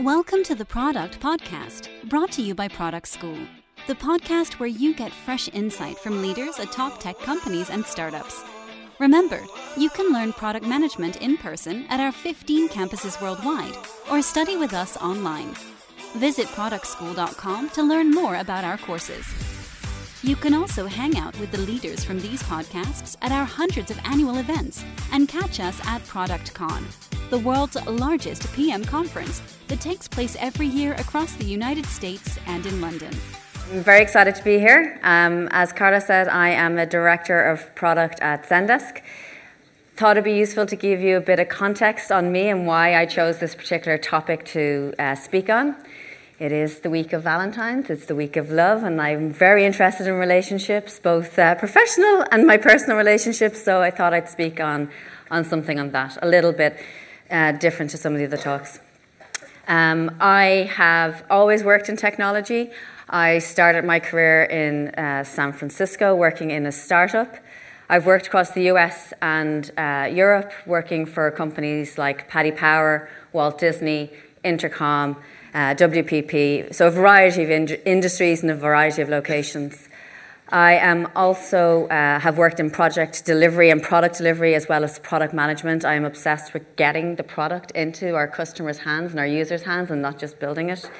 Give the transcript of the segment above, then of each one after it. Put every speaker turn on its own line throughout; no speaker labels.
Welcome to the Product Podcast, brought to you by Product School, the podcast where you get fresh insight from leaders at top tech companies and startups. Remember, you can learn product management in person at our 15 campuses worldwide or study with us online. Visit productschool.com to learn more about our courses. You can also hang out with the leaders from these podcasts at our hundreds of annual events and catch us at ProductCon, the world's largest PM conference that takes place every year across the United States and in London.
I'm very excited to be here. Um, as Carla said, I am a director of product at Zendesk. Thought it'd be useful to give you a bit of context on me and why I chose this particular topic to uh, speak on. It is the week of Valentine's, it's the week of love, and I'm very interested in relationships, both uh, professional and my personal relationships, so I thought I'd speak on, on something on that, a little bit uh, different to some of the other talks. Um, I have always worked in technology. I started my career in uh, San Francisco working in a startup. I've worked across the US and uh, Europe, working for companies like Paddy Power, Walt Disney, Intercom, uh, WPP, so a variety of in- industries and a variety of locations. I am also uh, have worked in project delivery and product delivery as well as product management. I am obsessed with getting the product into our customers' hands and our users' hands and not just building it.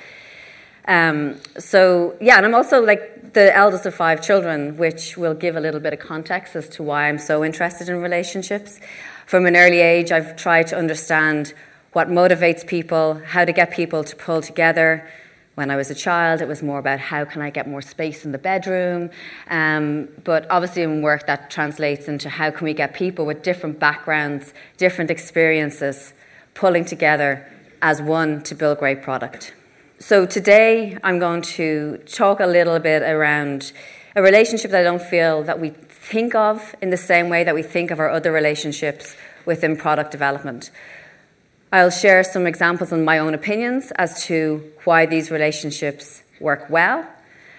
Um, so yeah, and I'm also like the eldest of five children, which will give a little bit of context as to why I'm so interested in relationships. From an early age, I've tried to understand what motivates people, how to get people to pull together. When I was a child, it was more about how can I get more space in the bedroom. Um, but obviously, in work, that translates into how can we get people with different backgrounds, different experiences, pulling together as one to build great product. So today, I'm going to talk a little bit around a relationship that I don't feel that we think of in the same way that we think of our other relationships within product development. I'll share some examples and my own opinions as to why these relationships work well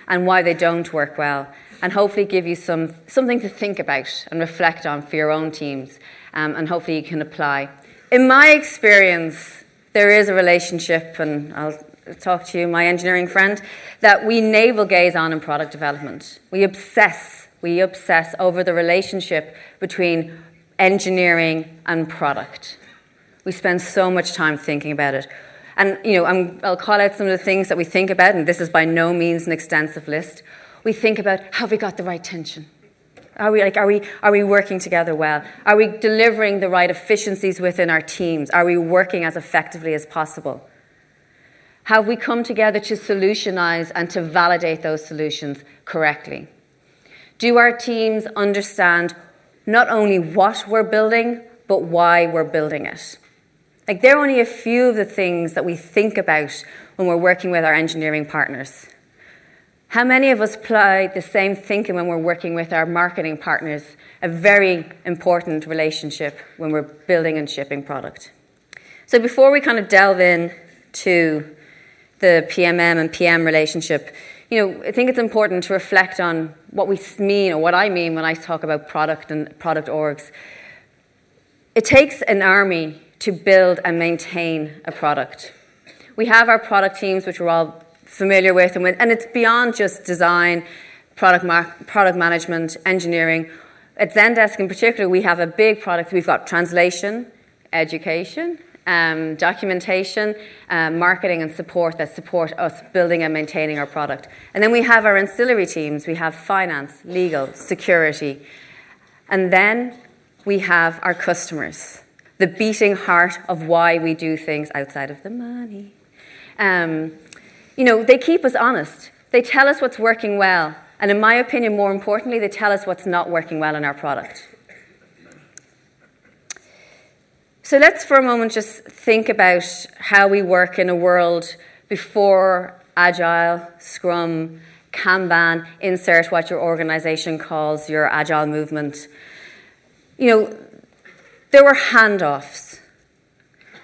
and why they don't work well, and hopefully give you some, something to think about and reflect on for your own teams, um, and hopefully you can apply. In my experience, there is a relationship, and I'll talk to you, my engineering friend, that we navel gaze on in product development. We obsess, we obsess over the relationship between engineering and product. We spend so much time thinking about it. And, you know, i will call out some of the things that we think about, and this is by no means an extensive list. We think about, have we got the right tension? Are we, like, are, we, are we working together well? Are we delivering the right efficiencies within our teams? Are we working as effectively as possible? Have we come together to solutionize and to validate those solutions correctly? Do our teams understand not only what we're building, but why we're building it? Like, they're only a few of the things that we think about when we're working with our engineering partners. How many of us apply the same thinking when we're working with our marketing partners? A very important relationship when we're building and shipping product. So, before we kind of delve in to the PMM and PM relationship, you know, I think it's important to reflect on what we mean or what I mean when I talk about product and product orgs. It takes an army to build and maintain a product. We have our product teams, which we're all familiar with, and, and it's beyond just design, product, mar- product management, engineering. At Zendesk in particular, we have a big product. We've got translation, education, um, documentation, uh, marketing, and support that support us building and maintaining our product. And then we have our ancillary teams. We have finance, legal, security. And then we have our customers the beating heart of why we do things outside of the money. Um, you know, they keep us honest. They tell us what's working well. And in my opinion, more importantly, they tell us what's not working well in our product. So let's for a moment just think about how we work in a world before Agile, Scrum, Kanban, insert what your organization calls your Agile movement. You know, there were handoffs.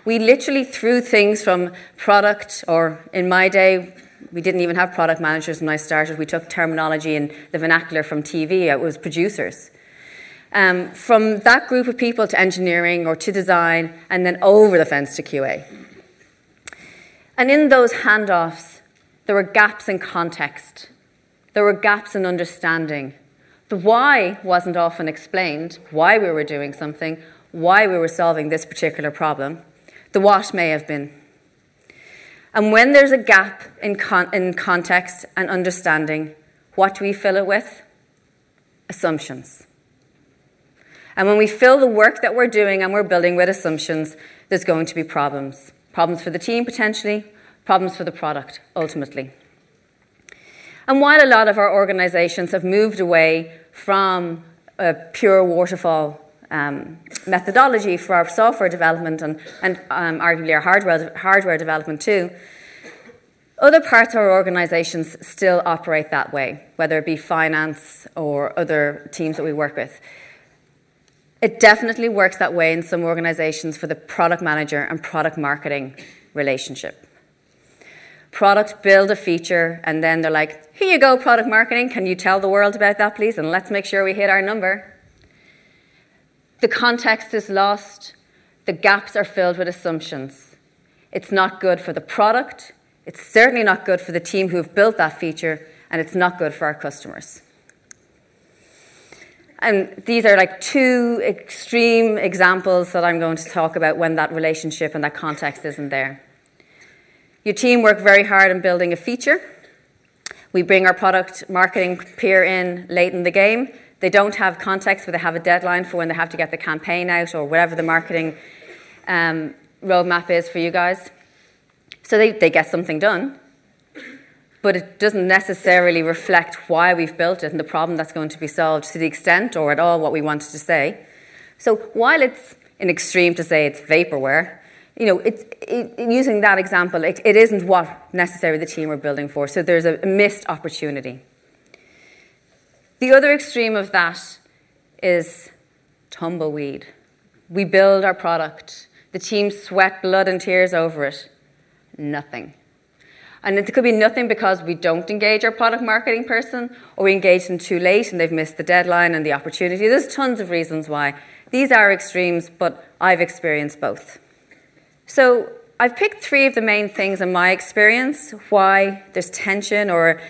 We literally threw things from product, or in my day, we didn't even have product managers when I started. We took terminology and the vernacular from TV, it was producers. Um, from that group of people to engineering or to design, and then over the fence to QA. And in those handoffs, there were gaps in context, there were gaps in understanding. The why wasn't often explained, why we were doing something, why we were solving this particular problem. The what may have been. And when there's a gap in, con- in context and understanding, what do we fill it with? Assumptions. And when we fill the work that we're doing and we're building with assumptions, there's going to be problems. Problems for the team, potentially, problems for the product, ultimately. And while a lot of our organizations have moved away from a pure waterfall um, methodology for our software development and, and um, arguably our hardware, hardware development too. Other parts of our organizations still operate that way, whether it be finance or other teams that we work with. It definitely works that way in some organizations for the product manager and product marketing relationship. Product build a feature, and then they're like, Here you go, product marketing. Can you tell the world about that, please? And let's make sure we hit our number. The context is lost, the gaps are filled with assumptions. It's not good for the product, it's certainly not good for the team who have built that feature, and it's not good for our customers. And these are like two extreme examples that I'm going to talk about when that relationship and that context isn't there. Your team work very hard on building a feature. We bring our product marketing peer in late in the game they don't have context, but they have a deadline for when they have to get the campaign out or whatever the marketing um, roadmap is for you guys. So they, they get something done, but it doesn't necessarily reflect why we've built it and the problem that's going to be solved to the extent or at all what we wanted to say. So while it's an extreme to say it's vaporware, you know, it's, it, using that example, it, it isn't what necessarily the team are building for. So there's a missed opportunity. The other extreme of that is tumbleweed. We build our product, the team sweat blood and tears over it. Nothing. And it could be nothing because we don't engage our product marketing person or we engage them too late and they've missed the deadline and the opportunity. There's tons of reasons why. These are extremes, but I've experienced both. So I've picked three of the main things in my experience why there's tension or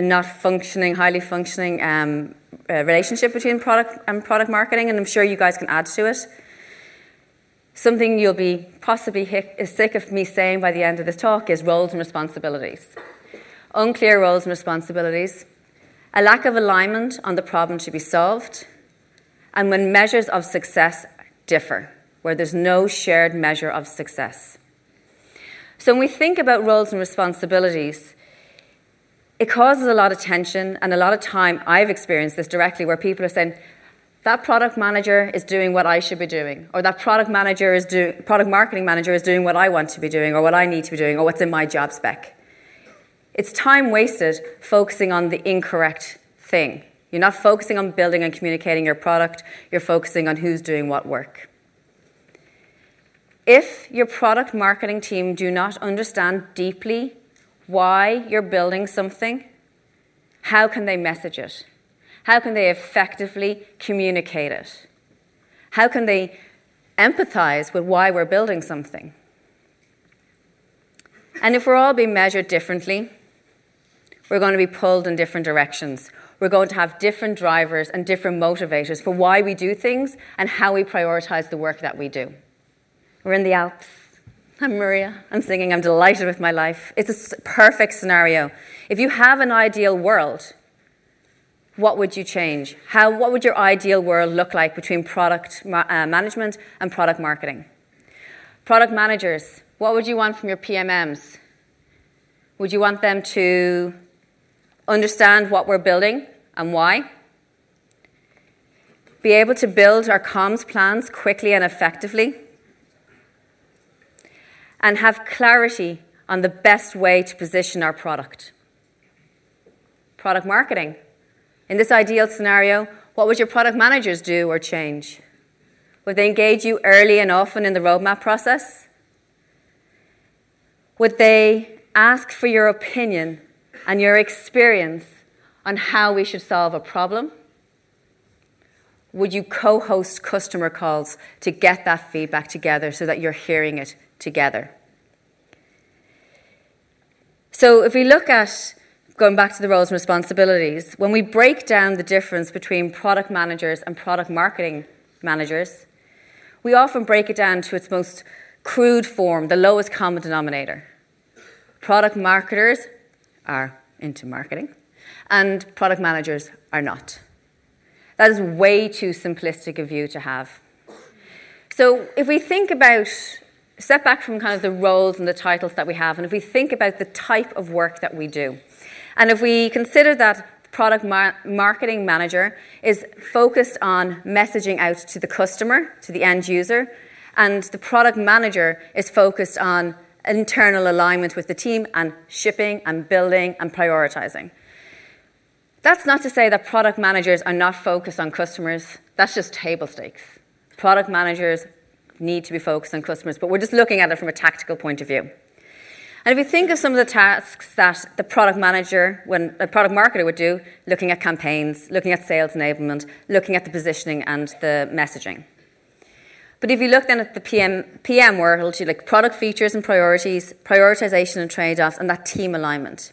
not functioning, highly functioning um, uh, relationship between product and product marketing, and I'm sure you guys can add to it. Something you'll be possibly sick of me saying by the end of this talk is roles and responsibilities. Unclear roles and responsibilities, a lack of alignment on the problem to be solved, and when measures of success differ, where there's no shared measure of success. So when we think about roles and responsibilities, it causes a lot of tension and a lot of time. I've experienced this directly where people are saying, that product manager is doing what I should be doing, or that product manager is doing, product marketing manager is doing what I want to be doing, or what I need to be doing, or what's in my job spec. It's time wasted focusing on the incorrect thing. You're not focusing on building and communicating your product, you're focusing on who's doing what work. If your product marketing team do not understand deeply why you're building something, how can they message it? How can they effectively communicate it? How can they empathize with why we're building something? And if we're all being measured differently, we're going to be pulled in different directions. We're going to have different drivers and different motivators for why we do things and how we prioritize the work that we do. We're in the Alps. I'm Maria. I'm singing. I'm delighted with my life. It's a perfect scenario. If you have an ideal world, what would you change? How, what would your ideal world look like between product ma- uh, management and product marketing? Product managers, what would you want from your PMMs? Would you want them to understand what we're building and why? Be able to build our comms plans quickly and effectively? And have clarity on the best way to position our product. Product marketing. In this ideal scenario, what would your product managers do or change? Would they engage you early and often in the roadmap process? Would they ask for your opinion and your experience on how we should solve a problem? Would you co host customer calls to get that feedback together so that you're hearing it together. So if we look at going back to the roles and responsibilities, when we break down the difference between product managers and product marketing managers, we often break it down to its most crude form, the lowest common denominator. Product marketers are into marketing, and product managers are not. That is way too simplistic a view to have. So if we think about, step back from kind of the roles and the titles that we have, and if we think about the type of work that we do, and if we consider that product mar- marketing manager is focused on messaging out to the customer, to the end user, and the product manager is focused on internal alignment with the team and shipping and building and prioritizing. That's not to say that product managers are not focused on customers. That's just table stakes. Product managers need to be focused on customers, but we're just looking at it from a tactical point of view. And if you think of some of the tasks that the product manager, when a product marketer would do, looking at campaigns, looking at sales enablement, looking at the positioning and the messaging. But if you look then at the PM, PM world, you like product features and priorities, prioritization and trade offs, and that team alignment.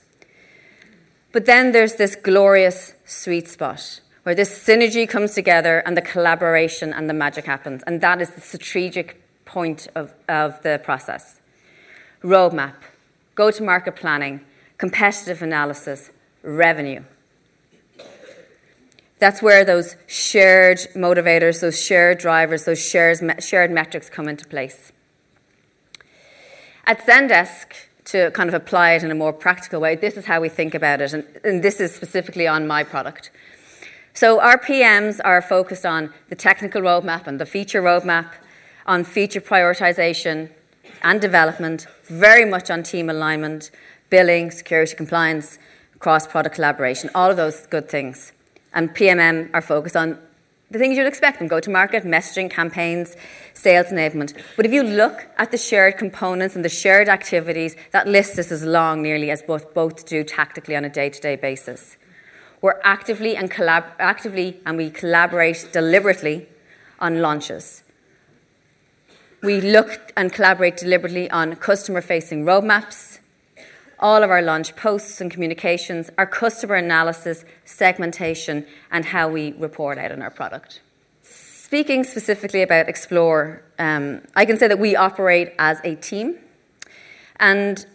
But then there's this glorious sweet spot where this synergy comes together and the collaboration and the magic happens. And that is the strategic point of, of the process. Roadmap, go to market planning, competitive analysis, revenue. That's where those shared motivators, those shared drivers, those shared metrics come into place. At Zendesk, to kind of apply it in a more practical way, this is how we think about it, and, and this is specifically on my product. So our PMs are focused on the technical roadmap and the feature roadmap, on feature prioritization, and development, very much on team alignment, billing, security compliance, cross product collaboration, all of those good things. And PMM are focused on the things you'd expect them go to market, messaging, campaigns, sales enablement. But if you look at the shared components and the shared activities, that list is as long nearly as both, both do tactically on a day to day basis. We're actively and, collab- actively and we collaborate deliberately on launches. We look and collaborate deliberately on customer facing roadmaps, all of our launch posts and communications, our customer analysis, segmentation, and how we report out on our product. Speaking specifically about Explore, um, I can say that we operate as a team and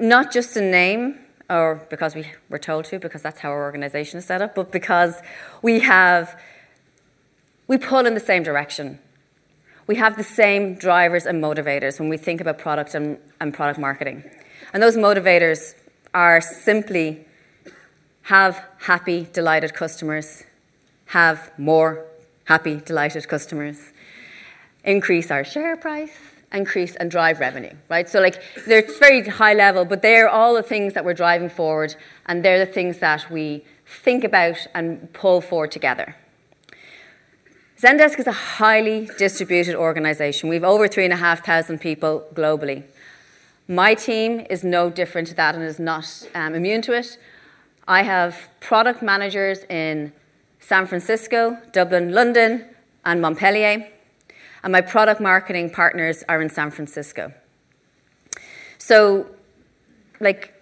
not just a name or because we were told to, because that's how our organization is set up, but because we have, we pull in the same direction we have the same drivers and motivators when we think about product and, and product marketing. And those motivators are simply have happy, delighted customers, have more happy, delighted customers, increase our share price, increase and drive revenue, right? So, like, they're very high level, but they're all the things that we're driving forward, and they're the things that we think about and pull forward together. Zendesk is a highly distributed organization. We have over 3,500 people globally. My team is no different to that and is not um, immune to it. I have product managers in San Francisco, Dublin, London, and Montpellier, and my product marketing partners are in San Francisco. So, like,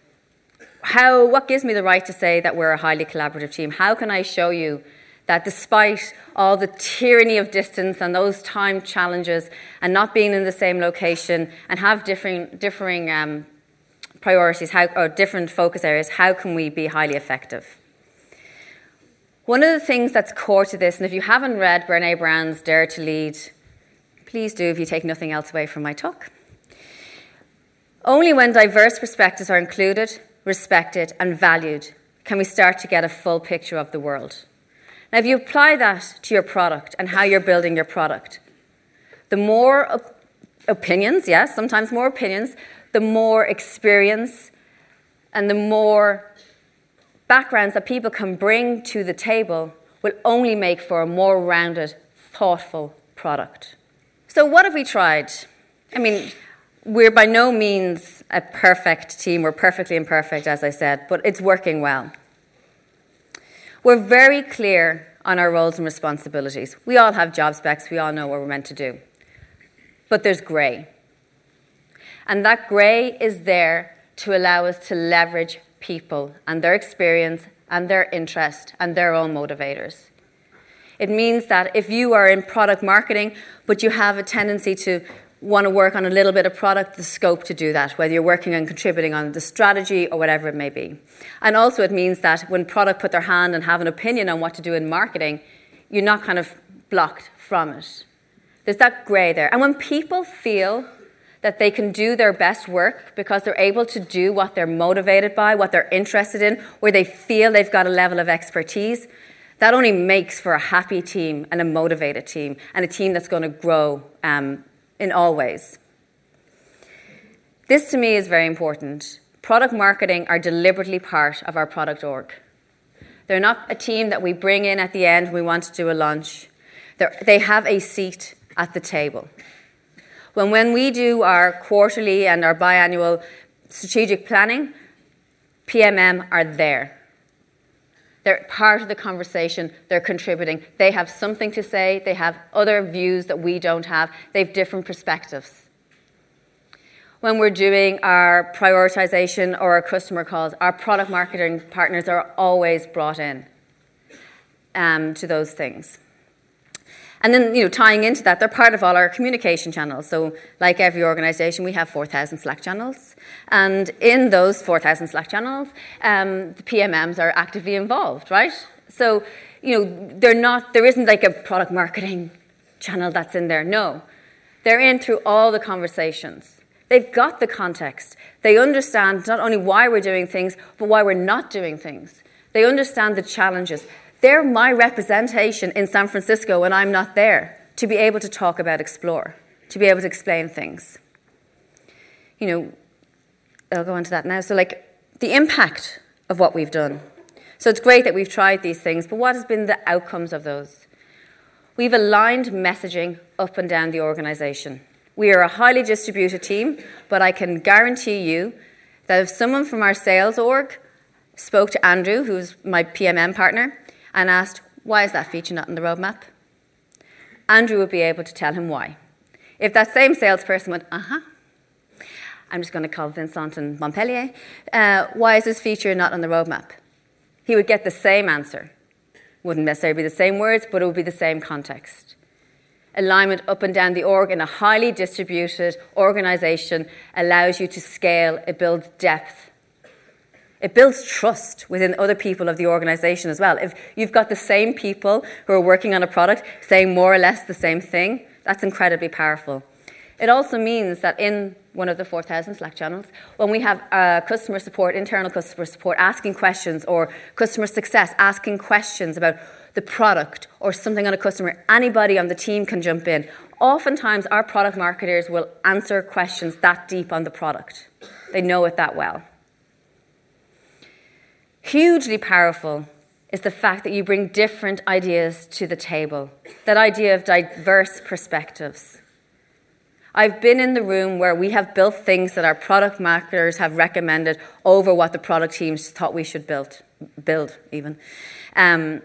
how, what gives me the right to say that we're a highly collaborative team? How can I show you that despite all the tyranny of distance and those time challenges and not being in the same location and have differing, differing um, priorities how, or different focus areas, how can we be highly effective? One of the things that's core to this, and if you haven't read Brene Brown's Dare to Lead, please do if you take nothing else away from my talk. Only when diverse perspectives are included, respected, and valued can we start to get a full picture of the world. Now, if you apply that to your product and how you're building your product, the more op- opinions, yes, sometimes more opinions, the more experience and the more backgrounds that people can bring to the table will only make for a more rounded, thoughtful product. So, what have we tried? I mean, we're by no means a perfect team. We're perfectly imperfect, as I said, but it's working well. We're very clear on our roles and responsibilities. We all have job specs, we all know what we're meant to do. But there's grey. And that grey is there to allow us to leverage people and their experience and their interest and their own motivators. It means that if you are in product marketing, but you have a tendency to want to work on a little bit of product, the scope to do that, whether you're working and contributing on the strategy or whatever it may be. And also, it means that when product put their hand and have an opinion on what to do in marketing, you're not kind of blocked from it. There's that grey there. And when people feel that they can do their best work because they're able to do what they're motivated by, what they're interested in, where they feel they've got a level of expertise, that only makes for a happy team and a motivated team and a team that's going to grow um, in all ways. This to me is very important. Product marketing are deliberately part of our product org. They're not a team that we bring in at the end when we want to do a launch. They're, they have a seat at the table. When, when we do our quarterly and our biannual strategic planning, PMM are there. They're part of the conversation, they're contributing. They have something to say, they have other views that we don't have, they have different perspectives. When we're doing our prioritization or our customer calls, our product marketing partners are always brought in um, to those things. And then, you know, tying into that, they're part of all our communication channels. So, like every organization, we have 4,000 Slack channels. And in those 4,000 Slack channels, um, the PMMs are actively involved, right? So, you know, they're not, there isn't like a product marketing channel that's in there. No. They're in through all the conversations. They've got the context. They understand not only why we're doing things, but why we're not doing things. They understand the challenges. They're my representation in San Francisco when I'm not there to be able to talk about Explore, to be able to explain things. You know, I'll go into that now. So, like, the impact of what we've done. So, it's great that we've tried these things, but what has been the outcomes of those? We've aligned messaging up and down the organization. We are a highly distributed team, but I can guarantee you that if someone from our sales org spoke to Andrew, who's my PMM partner, and asked, Why is that feature not in the roadmap? Andrew would be able to tell him why. If that same salesperson went, Uh huh, I'm just going to call Vincent and Montpellier, uh, why is this feature not on the roadmap? He would get the same answer. Wouldn't necessarily be the same words, but it would be the same context. Alignment up and down the org in a highly distributed organization allows you to scale, it builds depth it builds trust within other people of the organization as well. If you've got the same people who are working on a product saying more or less the same thing, that's incredibly powerful. It also means that in one of the 4,000 Slack channels, when we have uh, customer support, internal customer support, asking questions, or customer success asking questions about the product or something on a customer, anybody on the team can jump in. Oftentimes, our product marketers will answer questions that deep on the product, they know it that well. Hugely powerful is the fact that you bring different ideas to the table, that idea of diverse perspectives. I've been in the room where we have built things that our product marketers have recommended over what the product teams thought we should build, build even. Um,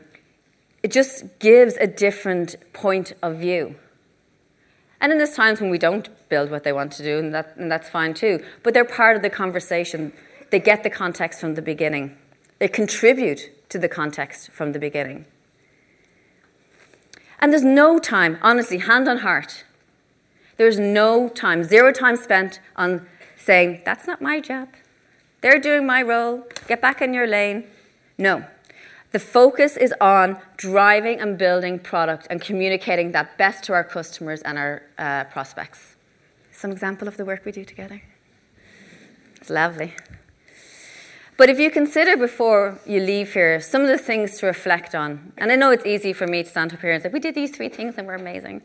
it just gives a different point of view. And then there's times when we don't build what they want to do, and, that, and that's fine too. But they're part of the conversation. They get the context from the beginning. They contribute to the context from the beginning. And there's no time, honestly, hand on heart, there's no time, zero time spent on saying, that's not my job. They're doing my role. Get back in your lane. No. The focus is on driving and building product and communicating that best to our customers and our uh, prospects. Some example of the work we do together. It's lovely. But if you consider before you leave here some of the things to reflect on, and I know it's easy for me to stand up here and say, we did these three things and we're amazing.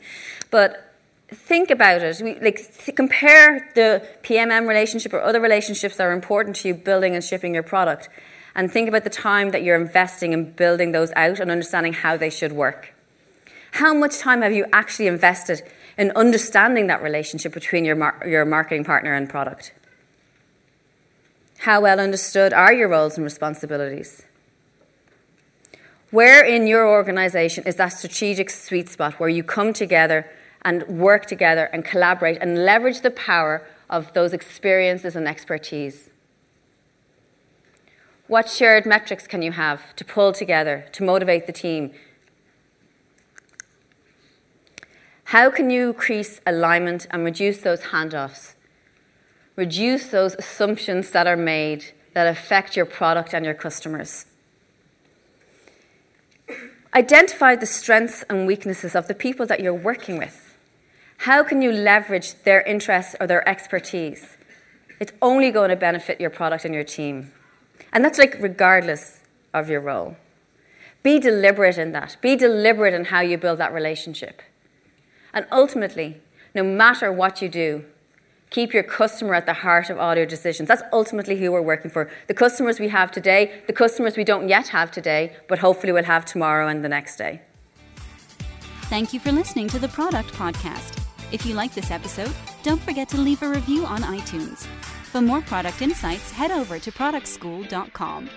But think about it. We, like, th- compare the PMM relationship or other relationships that are important to you building and shipping your product. And think about the time that you're investing in building those out and understanding how they should work. How much time have you actually invested in understanding that relationship between your, mar- your marketing partner and product? How well understood are your roles and responsibilities? Where in your organization is that strategic sweet spot where you come together and work together and collaborate and leverage the power of those experiences and expertise? What shared metrics can you have to pull together, to motivate the team? How can you increase alignment and reduce those handoffs? Reduce those assumptions that are made that affect your product and your customers. Identify the strengths and weaknesses of the people that you're working with. How can you leverage their interests or their expertise? It's only going to benefit your product and your team. And that's like regardless of your role. Be deliberate in that. Be deliberate in how you build that relationship. And ultimately, no matter what you do, keep your customer at the heart of all your decisions. That's ultimately who we're working for. The customers we have today, the customers we don't yet have today, but hopefully we'll have tomorrow and the next day.
Thank you for listening to the Product Podcast. If you like this episode, don't forget to leave a review on iTunes. For more product insights, head over to productschool.com.